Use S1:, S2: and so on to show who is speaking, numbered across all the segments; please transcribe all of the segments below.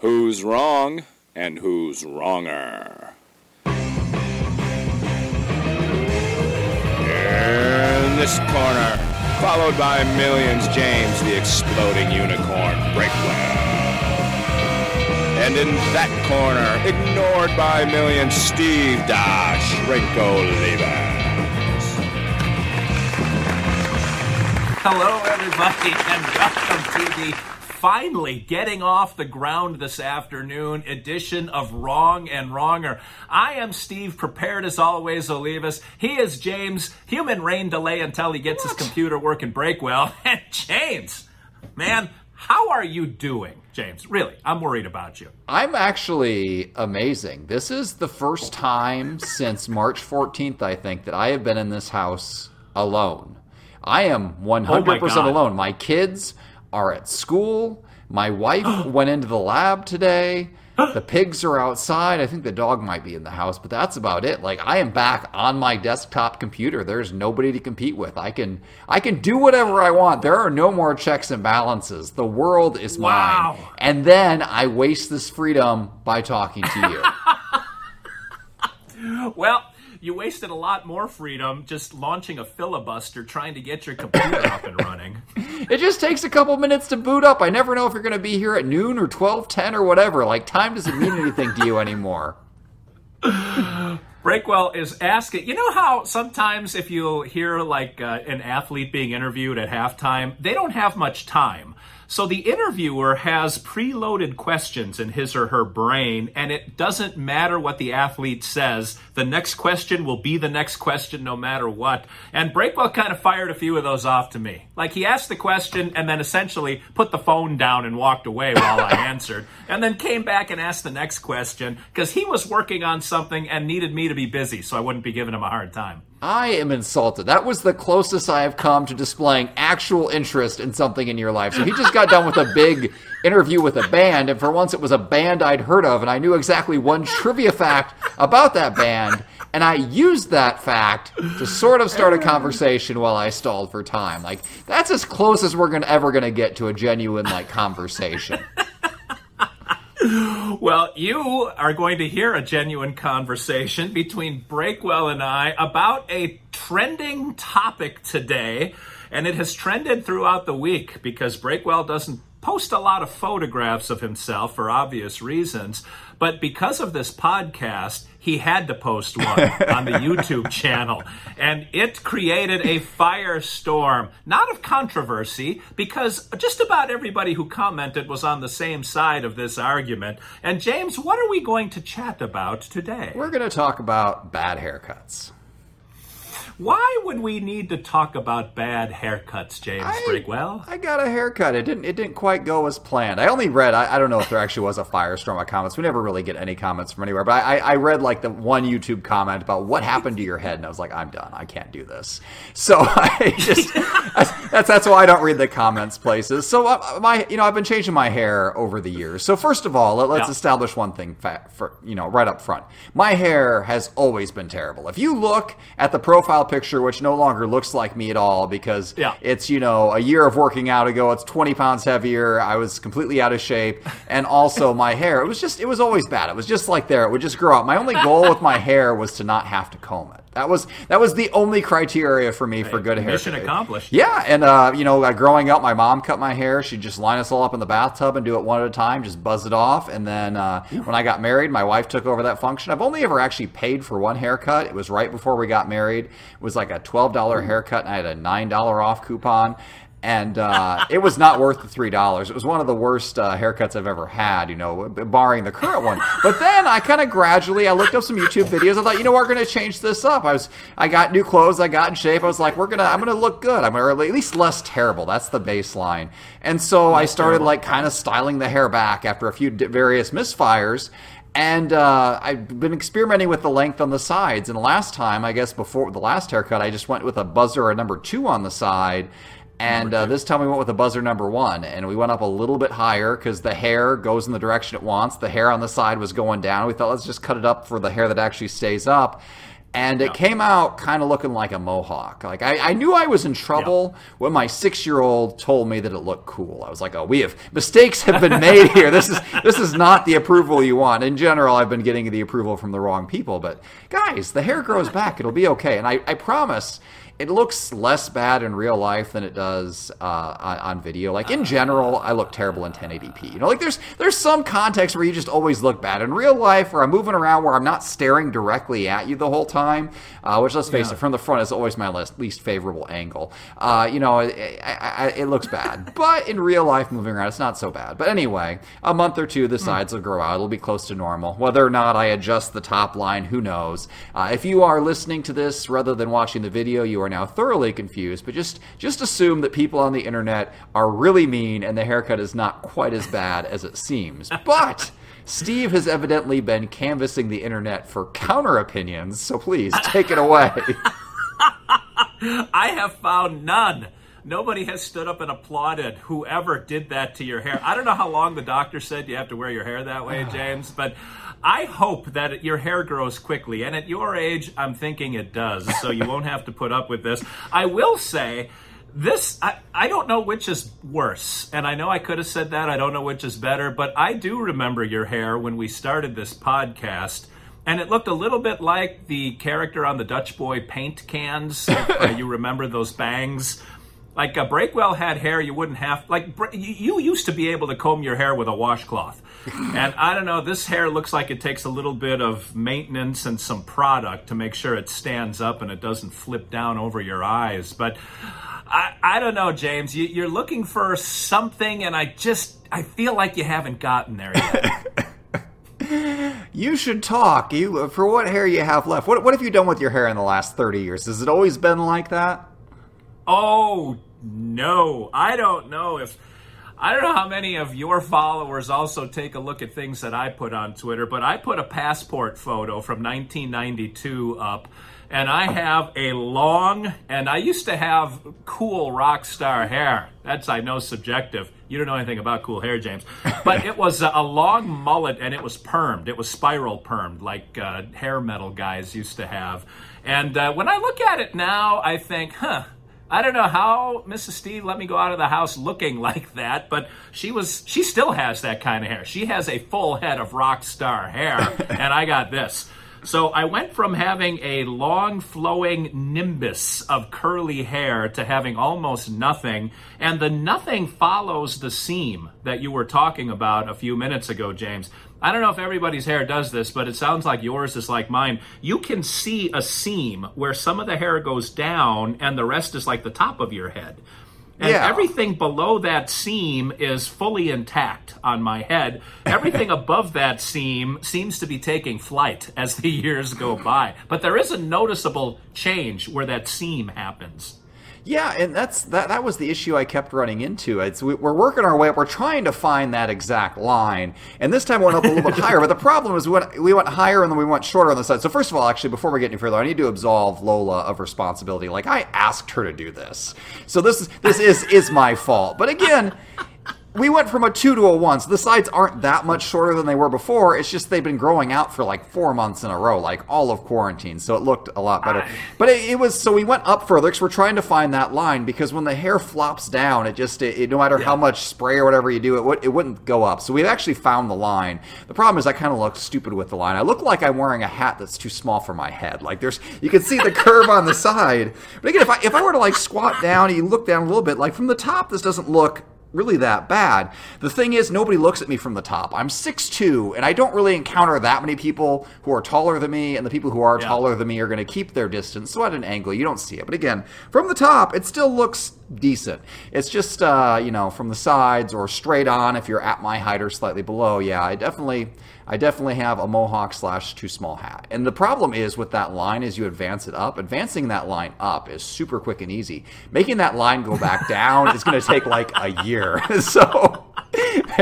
S1: Who's wrong and who's wronger? In this corner, followed by millions, James the exploding unicorn Breakwell. And in that corner, ignored by millions, Steve Dash Levens.
S2: Hello, everybody, and welcome to the finally getting off the ground this afternoon edition of Wrong and Wronger. I am Steve, prepared as always, Olivas. He is James, human rain delay until he gets his computer working Breakwell. And James, man, how are you doing, James? Really, I'm worried about you.
S3: I'm actually amazing. This is the first time since March 14th, I think, that I have been in this house alone. I am 100%
S2: God.
S3: alone. My kids are at school. My wife went into the lab today. The pigs are outside. I think the dog might be in the house, but that's about it. Like I am back on my desktop computer. There's nobody to compete with. I can I can do whatever I want. There are no more checks and balances. The world is
S2: Wow.
S3: mine. And then I waste this freedom by talking to you.
S2: Well, you wasted a lot more freedom just launching a filibuster trying to get your computer up and running.
S3: It just takes a couple minutes to boot up. I never know if you're going to be here at noon or 12, 10 or whatever. Like time doesn't mean anything to you anymore.
S2: Breakwell is asking, you know how sometimes if you hear like uh, an athlete being interviewed at halftime, they don't have much time. So the interviewer has preloaded questions in his or her brain, and it doesn't matter what the athlete says. The next question will be the next question no matter what. And Breakwell kind of fired a few of those off to me. Like he asked the question and then essentially put the phone down and walked away while I answered, and then came back and asked the next question because he was working on something and needed me to be busy so I wouldn't be giving him a hard time.
S3: I am insulted. That was the closest I have come to displaying actual interest in something in your life. So he just got done with a big interview with a band, and for once it was a band I'd heard of, and I knew exactly one trivia fact about that band, and I used that fact to sort of start a conversation while I stalled for time. Like that's as close as we're gonna ever gonna get to a genuine like conversation.
S2: Well, you are going to hear a genuine conversation between Breakwell and I about a trending topic today, and it has trended throughout the week because Breakwell doesn't post a lot of photographs of himself for obvious reasons, but because of this podcast, he had to post one on the YouTube channel, and it created a firestorm, not of controversy, because just about everybody who commented was on the same side of this argument. And James, what are we going to chat about today?
S3: We're gonna talk about bad haircuts.
S2: Why would we need to talk about bad haircuts, James Breakwell?
S3: I got a haircut. It didn't. It didn't quite go as planned. I only read. I, I don't know if there actually was a firestorm of comments. We never really get any comments from anywhere. But I, I read like the one YouTube comment about what happened to your head, and I was like, I'm done. I can't do this. So I just that's that's why I don't read the comments places. So uh, my you know I've been changing my hair over the years. So first of all, let, us
S2: Yeah.
S3: establish one thing fa- for you know right up front. My hair has always been terrible. If you look at the profile picture, which no longer looks like me at all because
S2: Yeah.
S3: it's you know a year of working out ago. It's 20 pounds heavier. I was completely out of shape, and also my hair. It was just it was always bad. It was just like there. It would just grow out. My only goal with my hair was to not have to comb it. That was that was the only criteria for me for good hair.
S2: Mission accomplished.
S3: Yeah, and uh, you know, uh, growing up, my mom cut my hair. She'd just line us all up in the bathtub and do it one at a time, just buzz it off. And then uh, when I got married, my wife took over that function. I've only ever actually paid for one haircut. It was right before we got married. It was like a twelve dollar haircut, and I had a nine dollar off coupon. And uh, it was not worth the three dollars. It was one of the worst uh, haircuts I've ever had, you know, barring the current one. But then I kind of gradually, I looked up some YouTube videos. I thought, you know, we're going to change this up. I was, I got new clothes. I got in shape. I was like, we're gonna, I'm gonna look good. I'm gonna, at least less terrible. That's the baseline. And so I started like kind of styling the hair back after a few various misfires. And uh, I've been experimenting with the length on the sides. And last time, I guess before the last haircut, I just went with a buzzer or a number two on the side. And uh, this time we went with a buzzer number one, and we went up a little bit higher because the hair goes in the direction it wants. The hair on the side was going down. We thought let's just cut it up for the hair that actually stays up. and it came out kind of looking like a mohawk. Like I, I knew I was in trouble when my six year old told me that it looked cool. I was like, oh, we have mistakes have been made here. This is this is not the approval you want. In general, I've been getting the approval from the wrong people. But guys, the hair grows back. It'll be okay. And I, I promise it looks less bad in real life than it does uh, on, on, video. Like in general, I look terrible in 1080p. You know, like there's there's some context where you just always look bad in real life, where I'm moving around, where I'm not staring directly at you the whole time. Uh, which let's face yeah. it, from the front is always my least, least favorable angle. Uh, you know, it, it, it, looks bad, but in real life, moving around, it's not so bad. But anyway, a month or two, the hmm. sides mm. will grow out. It'll be close to normal. Whether or not I adjust the top line, who knows? Uh, if you are listening to this rather than watching the video, you are now thoroughly confused, but just just assume that people on the internet are really mean and the haircut is not quite as bad as it seems. But Steve has evidently been canvassing the internet for counter opinions, so please take it away.
S2: I have found none. Nobody has stood up and applauded whoever did that to your hair. I don't know how long the doctor said you have to wear your hair that way, James, but I hope that your hair grows quickly. And at your age, I'm thinking it does, so you won't have to put up with this. I will say, this I, I don't know which is worse and i know i could have said that i don't know which is better but i do remember your hair when we started this podcast and it looked a little bit like the character on the dutch boy paint cans uh, you remember those bangs like uh, Breakwell had hair you wouldn't have like you used to be able to comb your hair with a washcloth, and I don't know. This hair looks like it takes a little bit of maintenance and some product to make sure it stands up and it doesn't flip down over your eyes. But I, I don't know, James. You, you're looking for something, and I just I feel like you haven't gotten there yet.
S3: you should talk. You for what hair you have left. What what have you done with your hair in the last thirty years? Has it always been like that?
S2: Oh no, I don't know if. I don't know how many of your followers also take a look at things that I put on Twitter, but I put a passport photo from 1992 up, and I have a long, and I used to have cool rock star hair. That's, I know, subjective. You don't know anything about cool hair, James. But it was a long mullet, and it was permed. It was spiral permed, like uh, hair metal guys used to have. And uh, when I look at it now, I think, huh, I don't know how Mrs. Steve let me go out of the house looking like that, but she was she still has that kind of hair. She has a full head of rock star hair, and I got this. So I went from having a long flowing nimbus of curly hair to having almost nothing, and the nothing follows the seam that you were talking about a few minutes ago, James. I don't know if everybody's hair does this, but it sounds like yours is like mine. You can see a seam where some of the hair goes down and the rest is like the top of your head. And yeah. everything below that seam is fully intact on my head. Everything above that seam seems to be taking flight as the years go by. But there is a noticeable change where that seam happens.
S3: Yeah, and that's that. That was the issue I kept running into. It's we, are working our way up. We're trying to find that exact line, and this time we went up a little bit higher. But the problem is we went we went higher and then we went shorter on the side. So first of all, actually, before we get any further, I need to absolve Lola of responsibility. Like I asked her to do this, so this is this is is my fault. But again we went from a two to a one, so the sides aren't that much shorter than they were before. It's just they've been growing out for like four months in a row, like all of quarantine. So it looked a lot better. But it, it was so we went up further because we're trying to find that line because when the hair flops down, it just it, no matter yeah. how much spray or whatever you do, it would it wouldn't go up. So we've actually found the line. The problem is I kind of look stupid with the line. I look like I'm wearing a hat that's too small for my head. Like there's you can see the curve on the side. But again, if I if I were to like squat down and you look down a little bit, like from the top, this doesn't look really that bad. The thing is, nobody looks at me from the top. I'm 6'2, and I don't really encounter that many people who are taller than me, and the people who are yeah. taller than me are going to keep their distance. So at an angle, you don't see it. But again, from the top, it still looks decent. It's just, uh, you know, from the sides or straight on if you're at my height or slightly below. Yeah, I definitely. I definitely have a mohawk slash too small hat. And the problem is with that line is you advance it up, advancing that line up is super quick and easy. Making that line go back down is going to take like a year. so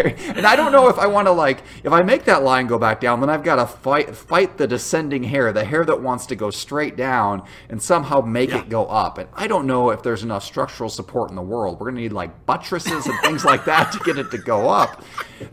S3: and I don't know if I want to like if I make that line go back down, then I've got to fight fight the descending hair, the hair that wants to go straight down, and somehow make yeah. it go up. And I don't know if there's enough structural support in the world. We're gonna need like buttresses and things like that to get it to go up.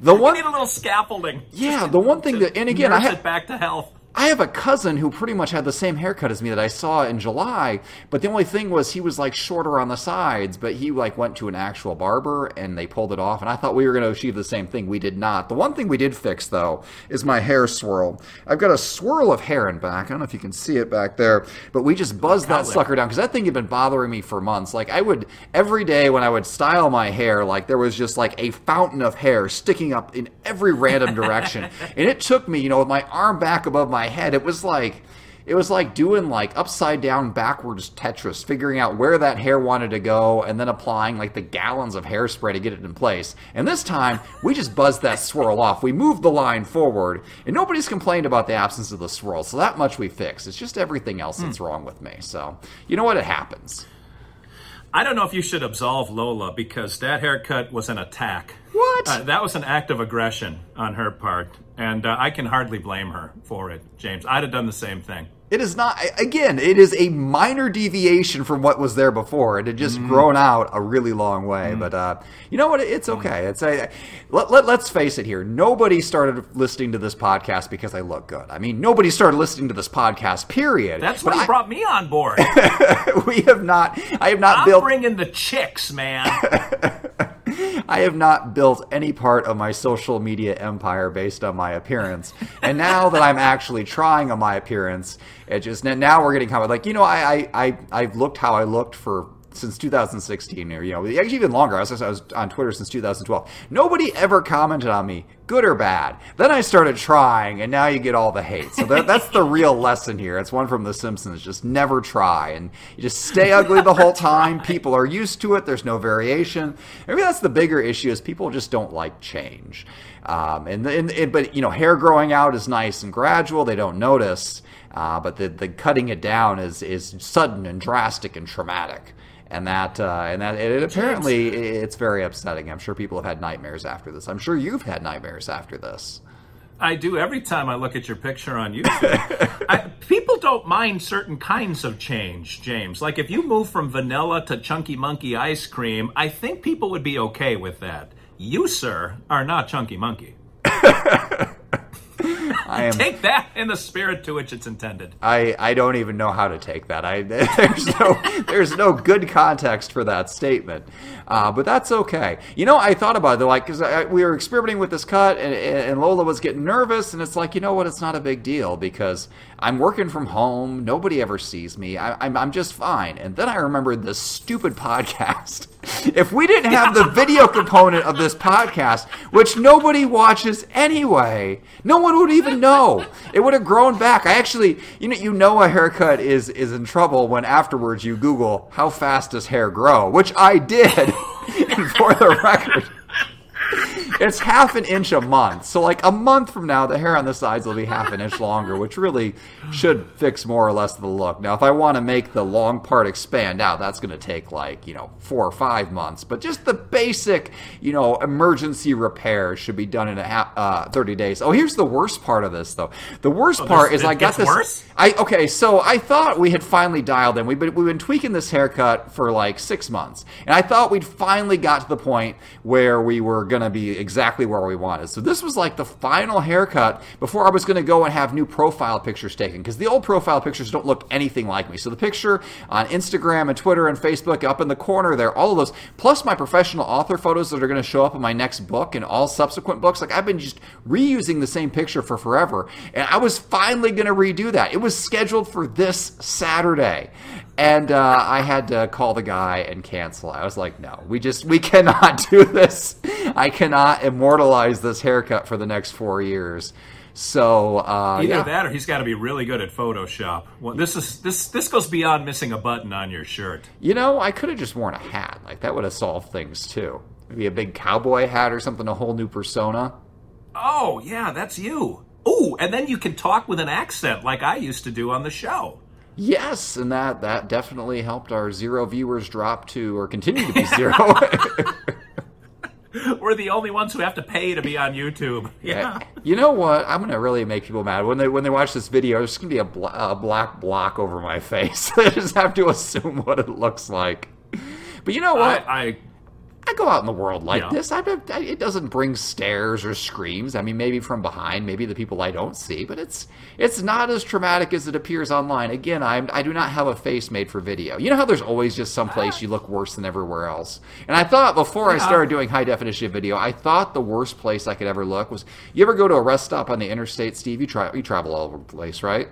S2: The one we need a little scaffolding.
S3: Yeah, the one thing that and again I
S2: had back to health.
S3: I have a cousin who pretty much had the same haircut as me that I saw in July, but the only thing was he was like shorter on the sides, but he like went to an actual barber and they pulled it off. And I thought we were going to achieve the same thing. We did not. The one thing we did fix though is my hair swirl. I've got a swirl of hair in back. I don't know if you can see it back there, but we just buzzed that sucker down because that thing had been bothering me for months. Like I would every day when I would style my hair, like there was just like a fountain of hair sticking up in every random direction, and it took me, you know, with my arm back above my head, it was like it was like doing like upside down backwards Tetris, figuring out where that hair wanted to go and then applying like the gallons of hairspray to get it in place. And this time, we just buzzed that swirl off. We moved the line forward, and nobody's complained about the absence of the swirl. So that much we fixed. It's just everything else that's hmm. wrong with me. So, you know what? It happens.
S2: I don't know if you should absolve Lola because that haircut was an attack.
S3: What?
S2: Uh, that was an act of aggression on her part, and uh, I can hardly blame her for it, James. I'd have done the same thing.
S3: It is not, again, it is a minor deviation from what was there before. It had just mm-hmm. grown out a really long way. Mm-hmm. But uh, you know what? It's mm-hmm. okay. It's a, let, let, let's face it here. Nobody started listening to this podcast because I look good. I mean, nobody started listening to this podcast, period.
S2: That's
S3: But
S2: what
S3: I-
S2: brought me on board.
S3: we have not, I have not
S2: I'm
S3: built.
S2: bringing the chicks, man.
S3: I have not built any part of my social media empire based on my appearance. And now that I'm actually trying on my appearance, it just now we're getting comments like, you know, I I I've looked how I looked for since 2016 or you know actually even longer I was, I was on twitter since 2012 nobody ever commented on me good or bad. Then i started trying and now you get all the hate. So that, that's the real lesson here. It's one from the simpsons just never try. And you just stay ugly the whole time. People are used to it. There's no variation. Maybe that's the bigger issue is people just don't like change. Um, and, and, and but you know hair growing out is nice and gradual. They don't notice. Uh, but the, the cutting it down is is sudden and drastic and traumatic. And that uh, and that it, apparently it's very upsetting. I'm sure people have had nightmares after this. I'm sure you've had nightmares after this.
S2: I do every time I look at your picture on YouTube. I, people don't mind certain kinds of change, James. Like if you move from vanilla to chunky monkey ice cream, I think people would be okay with that. You, sir, are not chunky monkey.
S3: I am.
S2: Take that in the spirit to which it's intended.
S3: I, I don't even know how to take that. I there's no there's no good context for that statement, uh, but that's okay. You know, I thought about it like because we were experimenting with this cut, and, and Lola was getting nervous, and it's like you know what, it's not a big deal because I'm working from home. Nobody ever sees me. I, I'm I'm just fine. And then I remembered this stupid podcast. If we didn't have the video component of this podcast, which nobody watches anyway, no one would even know. It would have grown back. I actually, you know, you know a haircut is is in trouble when afterwards you Google how fast does hair grow, which I did. and for the record, it's half an inch a month. So like a month from now, the hair on the sides will be half an inch longer, which really should fix more or less the look. Now, if I want to make the long part expand out, that's going to take like you know four or five months. But just the basic, you know, emergency repairs should be done in a half, uh, thirty days. Oh, here's the worst part of this though. The worst part
S2: this-
S3: is I got this.
S2: worse?
S3: I okay, so I thought we had finally dialed in. We've been we've been tweaking this haircut for like six months, and I thought we'd finally got to the point where we were gonna be exactly where we wanted. So this was like the final haircut before I was gonna go and have new profile pictures taken because the old profile pictures don't look anything like me. So the picture on Instagram and Twitter and Facebook up in the corner there, all of those, plus my professional author photos that are gonna show up in my next book and all subsequent books. Like I've been just reusing the same picture for forever, and I was finally gonna redo that. It was scheduled for this Saturday. And uh, I had to call the guy and cancel. I was like, no, we just, we cannot do this. I cannot immortalize this haircut for the next four years. So, uh,
S2: Either
S3: yeah.
S2: that, or he's got to be really good at Photoshop. Well, this is this this goes beyond missing a button on your shirt.
S3: You know, I could have just worn a hat. Like, that would have solved things too. Maybe a big cowboy hat or something, a whole new persona.
S2: Oh yeah, that's you. Ooh, and then you can talk with an accent like I used to do on the show.
S3: Yes, and that, that definitely helped our zero viewers drop to, or continue to be zero.
S2: We're the only ones who have to pay to be on YouTube. Yeah.
S3: You know what? I'm gonna really make people mad when they when they watch this video. There's gonna be a, bla- a black block over my face. they just have to assume what it looks like. But you know what?
S2: I, I
S3: I go out in the world like
S2: Yeah.
S3: this. I, I, it doesn't bring stares or screams. I mean, maybe from behind, maybe the people I don't see, but it's it's not as traumatic as it appears online. Again, I I do not have a face made for video. You know how there's always just some place you look worse than everywhere else. And I thought before I started doing high definition video, I thought the worst place I could ever look was. You ever go to a rest stop on the interstate, Steve? You try you travel all over the place, right?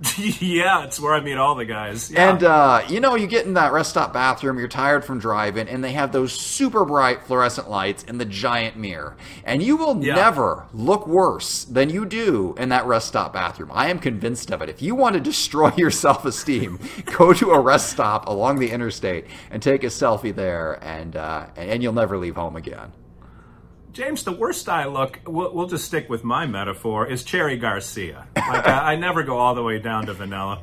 S2: yeah, it's where I meet all the guys. Yeah.
S3: And uh, you know, you get in that rest stop bathroom, you're tired from driving, and they have those super bright fluorescent lights in the giant mirror. And you will
S2: Yeah.
S3: never look worse than you do in that rest stop bathroom. I am convinced of it. If you want to destroy your self esteem, go to a rest stop along the interstate and take a selfie there, and uh, and you'll never leave home again.
S2: James, the worst I look, we'll, we'll just stick with my metaphor, is Cherry Garcia. Like, I, I never go all the way down to vanilla.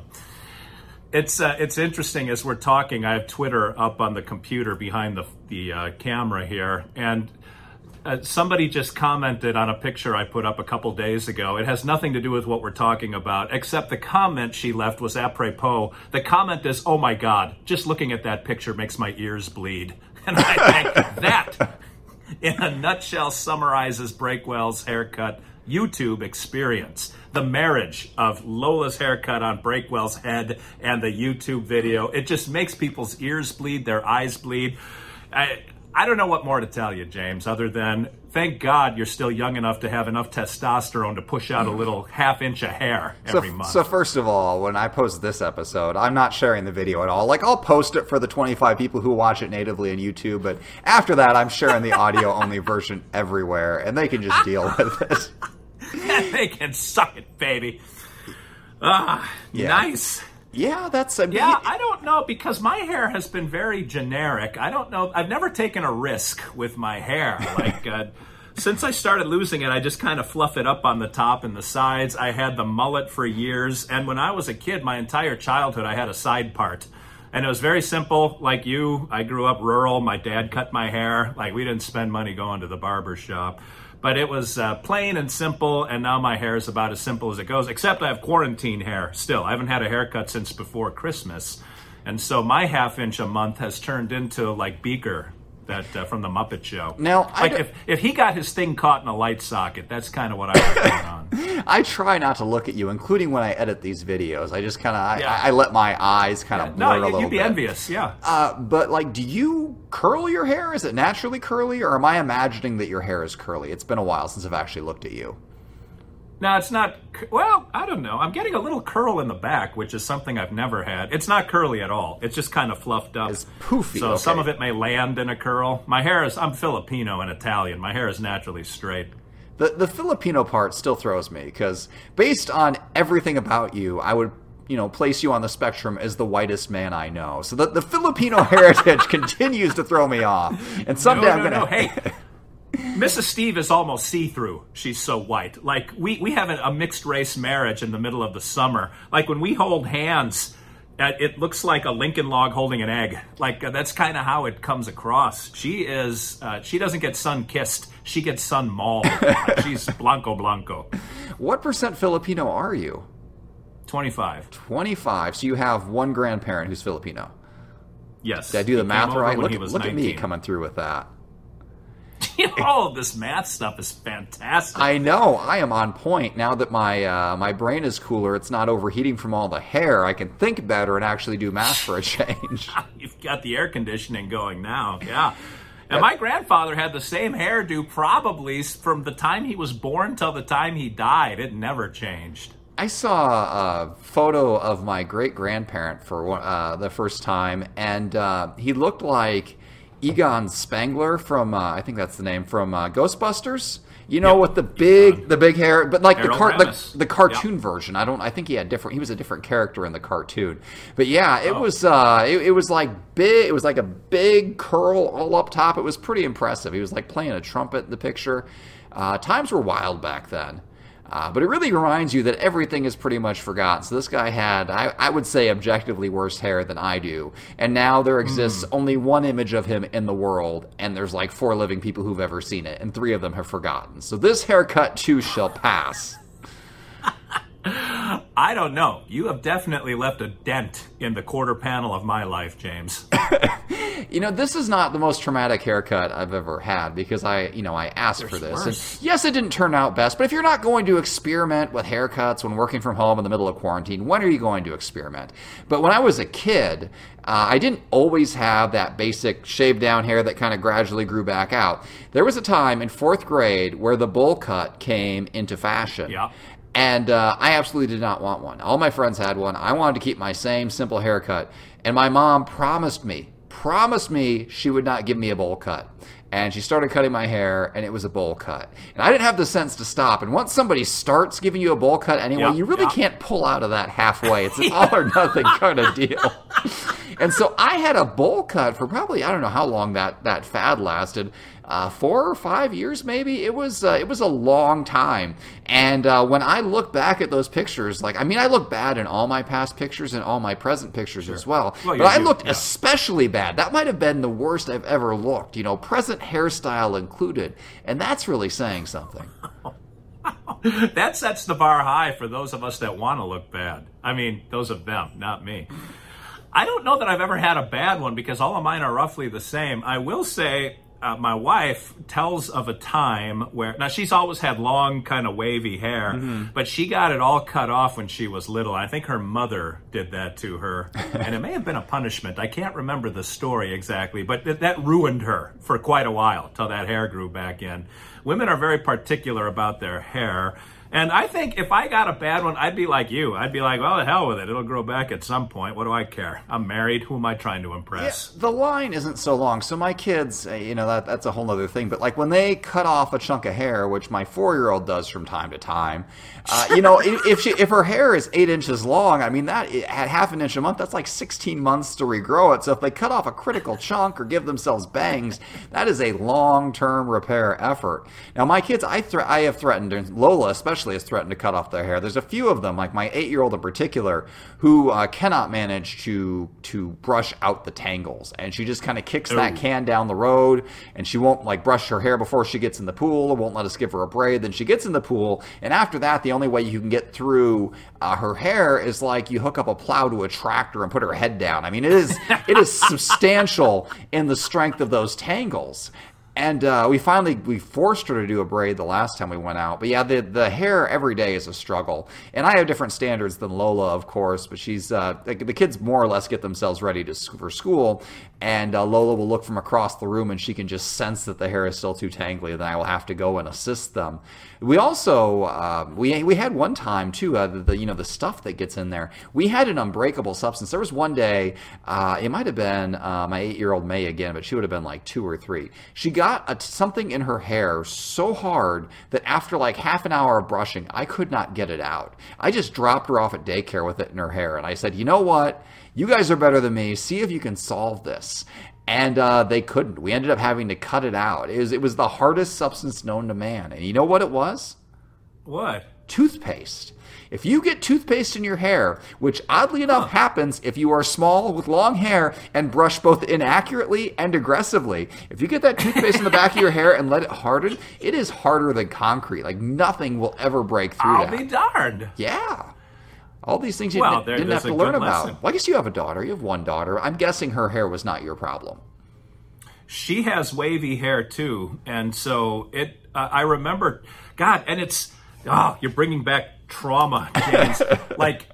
S2: It's uh, it's interesting as we're talking. I have Twitter up on the computer behind the the uh, camera here, and uh, somebody just commented on a picture I put up a couple days ago. It has nothing to do with what we're talking about, except the comment she left was apropos. The comment is, "Oh my God, just looking at that picture makes my ears bleed," and I think that in a nutshell summarizes Breakwell's haircut YouTube experience. The marriage of Lola's haircut on Breakwell's head and the YouTube video. It just makes people's ears bleed, their eyes bleed. I, I don't know what more to tell you, James, other than thank God you're still young enough to have enough testosterone to push out a little half inch of hair
S3: So,
S2: every month.
S3: so first of all, when I post this episode, I'm not sharing the video at all. Like I'll post it for the 25 people who watch it natively on YouTube, but after that, I'm sharing the audio only version everywhere, and they can just deal with it.
S2: they can suck it, baby. Ah,
S3: Yeah.
S2: nice.
S3: Yeah, that's a
S2: Yeah, I don't know because my hair has been very generic. I don't know. I've never taken a risk with my hair. Like uh, since I started losing it, I just kind of fluff it up on the top and the sides. I had the mullet for years, and when I was a kid, my entire childhood, I had a side part. And it was very simple, like you. I grew up rural. My dad cut my hair. Like, we didn't spend money going to the barber shop. But it was uh, plain and simple, and now my hair is about as simple as it goes, except I have quarantine hair still. I haven't had a haircut since before Christmas. And so my half inch a month has turned into like Beaker that uh, from the Muppet Show.
S3: Now,
S2: like if, if he got his thing caught in a light socket, that's kind of what I was going on.
S3: I try not to look at you, including when I edit these videos. I just kind of I,
S2: Yeah.
S3: I, I let my eyes kind of blur
S2: No,
S3: a little
S2: you'd be
S3: bit.
S2: envious, yeah.
S3: Uh, but like, do you curl your hair? Is it naturally curly, or am I imagining that your hair is curly? It's been a while since I've actually looked at you.
S2: No, it's not. Well, I don't know. I'm getting a little curl in the back, which is something I've never had. It's not curly at all. It's just kind of fluffed up.
S3: It's poofy,
S2: So
S3: okay.
S2: some of it may land in a curl. My hair is. I'm Filipino and Italian. My hair is naturally straight.
S3: The the Filipino part still throws me because based on everything about you, I would you know place you on the spectrum as the whitest man I know. So the the Filipino heritage continues to throw me off. And someday
S2: no,
S3: I'm gonna
S2: no. Hey, Mrs. Steve is almost see-through. She's so white. Like we we have a, a mixed race marriage in the middle of the summer. Like when we hold hands. Uh, it looks like a Lincoln log holding an egg. Like uh, that's kind of how it comes across. She is. Uh, she doesn't get sun kissed. She gets sun mauled. She's blanco blanco.
S3: What percent Filipino are you?
S2: Twenty five.
S3: Twenty five. So you have one grandparent who's Filipino.
S2: Yes.
S3: Did I do the
S2: He
S3: math right? Look, look at me coming through with that.
S2: All of this math stuff is fantastic.
S3: I know. I am on point now that my uh, my brain is cooler. It's not overheating from all the hair. I can think better and actually do math for a change.
S2: You've got the air conditioning going now. Yeah. And my grandfather had the same hairdo probably from the time he was born till the time he died. It never changed.
S3: I saw a photo of my great grandparent for uh, the first time, and uh, he looked like Egon Spengler from uh, I think that's the name from uh, Ghostbusters. You know,
S2: Yep.
S3: with the big the big hair, but like the
S2: Harold
S3: car- the,
S2: Ramis.
S3: the cartoon version. I don't. I think he had different. He was a different character in the cartoon. But yeah,
S2: Oh.
S3: it was. Uh, it, it was like big. It was like a big curl all up top. It was pretty impressive. He was like playing a trumpet in the picture. Uh, times were wild back then. Uh, but it really reminds you that everything is pretty much forgotten. So this guy had, I, I would say, objectively worse hair than I do. And now there exists only one image of him in the world, and there's like four living people who've ever seen it, and three of them have forgotten. So this haircut too shall pass.
S2: I don't know. You have definitely left a dent in the quarter panel of my life, James.
S3: you know, this is not the most traumatic haircut I've ever had because I, you know, I asked for this.
S2: worse.
S3: And yes, it didn't turn out best, but if you're not going to experiment with haircuts when working from home in the middle of quarantine, when are you going to experiment? But when I was a kid, uh, I didn't always have that basic shaved down hair that kind of gradually grew back out. There was a time in fourth grade where the bowl cut came into fashion.
S2: Yeah.
S3: And uh, I absolutely did not want one. All my friends had one. I wanted to keep my same simple haircut. And my mom promised me, promised me she would not give me a bowl cut. And she started cutting my hair, and it was a bowl cut. And I didn't have the sense to stop. And once somebody starts giving you a bowl cut anyway,
S2: Yeah,
S3: you really
S2: yeah.
S3: can't pull out of that halfway. It's an all or nothing kind of deal. And so I had a bowl cut for probably I don't know how long that that fad lasted, uh, four or five years maybe. It was uh, it was a long time. And uh, when I look back at those pictures, like I mean, I look bad in all my past pictures and all my present pictures as well.
S2: Well,
S3: but I
S2: do,
S3: looked
S2: yeah.
S3: especially bad. That might have been the worst I've ever looked. You know, present hairstyle included, and that's really saying something.
S2: that sets the bar high for those of us that want to look bad. I mean, those of them, not me. I don't know that I've ever had a bad one because all of mine are roughly the same. I will say, uh, my wife tells of a time where now she's always had long, kind of wavy hair, but she got it all cut off when she was little. I think her mother did that to her, and it may have been a punishment. I can't remember the story exactly, but th- that ruined her for quite a while till that hair grew back in. Women are very particular about their hair. And I think if I got a bad one, I'd be like you. I'd be like, well, the hell with it. It'll grow back at some point. What do I care? I'm married. Who am I trying to impress?
S3: The line isn't so long. So my kids, uh, you know, that that's a whole other thing. But like when they cut off a chunk of hair, which my four year old does from time to time, uh, you know, if if, she, if her hair is eight inches long, I mean that at half an inch a month, that's like sixteen months to regrow it. So if they cut off a critical chunk or give themselves bangs, that is a long term repair effort. Now my kids, I I have threatened, Lola especially has threatened to cut off their hair. There's a few of them, like my eight year old in particular, who uh, cannot manage to to brush out the tangles, and she just kind of kicks that can down the road, and she won't like brush her hair before she gets in the pool, or won't let us give her a braid. Then she gets in the pool, and after that, the only way you can get through uh, her hair is like you hook up a plow to a tractor and put her head down. I mean, it is it is substantial in the strength of those tangles. And uh, we finally we forced her to do a braid the last time we went out. But yeah, the the hair every day is a struggle. And I have different standards than Lola, of course. But she's uh, the, the kids more or less get themselves ready to for school, and uh, Lola will look from across the room and she can just sense that the hair is still too tangly. Then I will have to go and assist them. We also um, we we had one time too. Uh, the, the you know the stuff that gets in there. We had an unbreakable substance. There was one day. Uh, it might have been uh, my eight year old May again, but she would have been like two or three. She got a, something in her hair so hard that after like half an hour of brushing, I could not get it out. I just dropped her off at daycare with it in her hair, and I said, you know what? You guys are better than me. See if you can solve this and uh, they couldn't. We ended up having to cut it out. It was it was the hardest substance known to man, and you know what it was?
S2: What?
S3: Toothpaste. If you get toothpaste in your hair, which oddly enough happens if you are small with long hair and brush both inaccurately and aggressively, if you get that toothpaste in the back of your hair and let it harden, it is harder than concrete. Like nothing will ever break through
S2: I'll
S3: that.
S2: be darned.
S3: Yeah. All these things you
S2: Well,
S3: didn't, didn't have to learn about.
S2: lesson.
S3: Well, I guess you have a daughter. You have one daughter. I'm guessing her hair was not your problem.
S2: she has wavy hair too, and so it. Uh, I remember, God, and it's. Oh, you're bringing back trauma, James. like,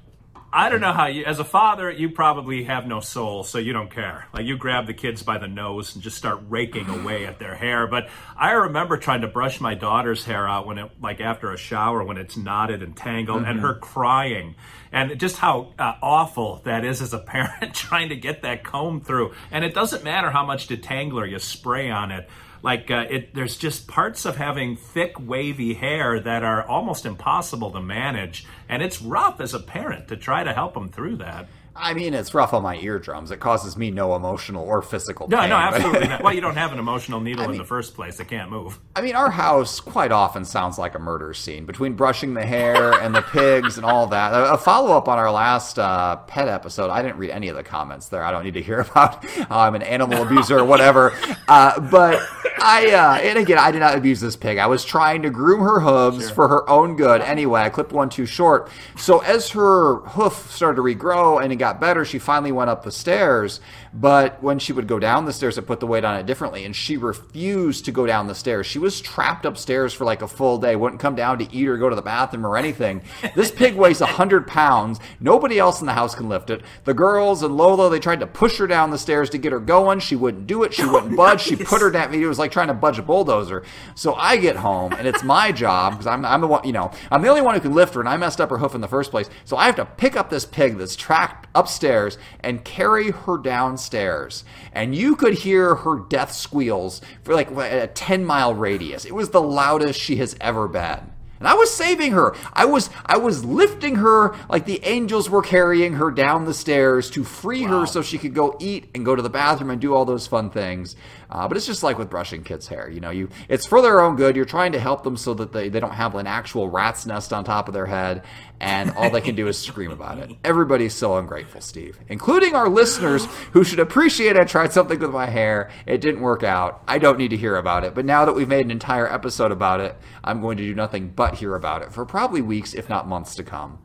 S2: I don't know how you, as a father, you probably have no soul, so you don't care. Like, you grab the kids by the nose and just start raking away at their hair. But I remember trying to brush my daughter's hair out when it, like, after a shower when it's knotted and tangled, and her crying, and just how uh, awful that is as a parent trying to get that comb through. And it doesn't matter how much detangler you spray on it. Like uh, it, there's just parts of having thick, wavy hair that are almost impossible to manage, and it's rough as a parent to try to help them through that.
S3: I mean, it's rough on my eardrums. It causes me no emotional or physical
S2: No,
S3: pain.
S2: no, absolutely not. Well, you don't have an emotional needle in
S3: mean-
S2: the first place; it can't move.
S3: I mean, our house quite often sounds like a murder scene between brushing the hair and the pigs and all that. A, follow up on our last uh, pet episode, I didn't read any of the comments there. I don't need to hear about how I'm an animal abuser or whatever. Uh, but I uh, and again, I did not abuse this pig. I was trying to groom her hooves for her own good. Anyway, I clipped one too short. So as her hoof started to regrow and it got better, she finally went up the stairs. But when she would go down the stairs, I put the weight on it differently, and she refused to go down the stairs. She was trapped upstairs for like a full day, wouldn't come down to eat or go to the bathroom or anything. This pig weighs 100 pounds. Nobody else in the house can lift it. The girls and Lola, they tried to push her down the stairs to get her going. She wouldn't do it. She wouldn't oh, budge. She put her down. It was like trying to budge a bulldozer. So I get home, and it's my job because I'm, I'm the one, you know, I'm the only one who can lift her, and I messed up her hoof in the first place. So I have to pick up this pig that's trapped upstairs and carry her downstairs. And you could hear her death squeals for like a 10 mile radius. It was the loudest she has ever been. And I was saving her. I was I was lifting her like the angels were carrying her down the stairs to free wow. her so she could go eat and go to the bathroom and do all those fun things. Uh, but it's just like with brushing kids' hair. You know, you it's for their own good. You're trying to help them so that they, they don't have an actual rat's nest on top of their head, and all they can do is scream about it. Everybody's so ungrateful, Steve, including our listeners who should appreciate I tried something with my hair. It didn't work out. I don't need to hear about it. But now that we've made an entire episode about it, I'm going to do nothing but hear about it for probably weeks, if not months to come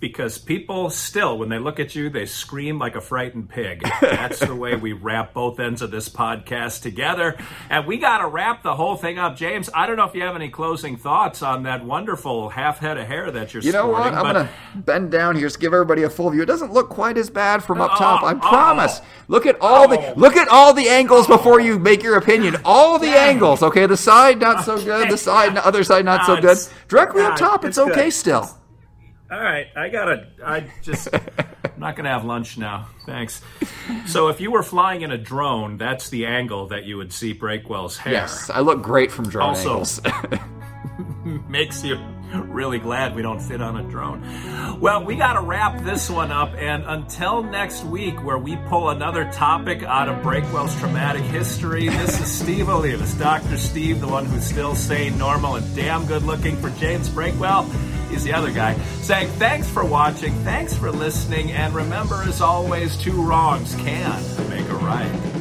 S2: because people still, when they look at you, they scream like a frightened pig. That's the way we wrap both ends of this podcast together. And we got to wrap the whole thing up. James, I don't know if you have any closing thoughts on that wonderful half head of hair that you're
S3: You know
S2: sporting,
S3: what? I'm going to bend down here to give everybody a full view. It doesn't look quite as bad from up top. I oh, oh. promise. Oh, look at all oh, the look at all the angles oh, before you make your opinion. All the dang. angles, okay? The side not so good, the side the other side not no, so good. Directly up top, it's, okay still.
S2: All right, I gotta. I just. I'm not gonna have lunch now. Thanks. So, if you were flying in a drone, that's the angle that you would see Breakwell's hair.
S3: Yes, I look great from drone also, angles.
S2: makes you really glad we don't fit on a drone. Well, we got to wrap this one up. And until next week, where we pull another topic out of Breakwell's traumatic history, this is Steve Olivas, Dr. Steve, the one who's still sane, normal, and damn good looking for James Breakwell he's the other guy, saying thanks for watching, thanks for listening, and remember, as always, two wrongs can make a right.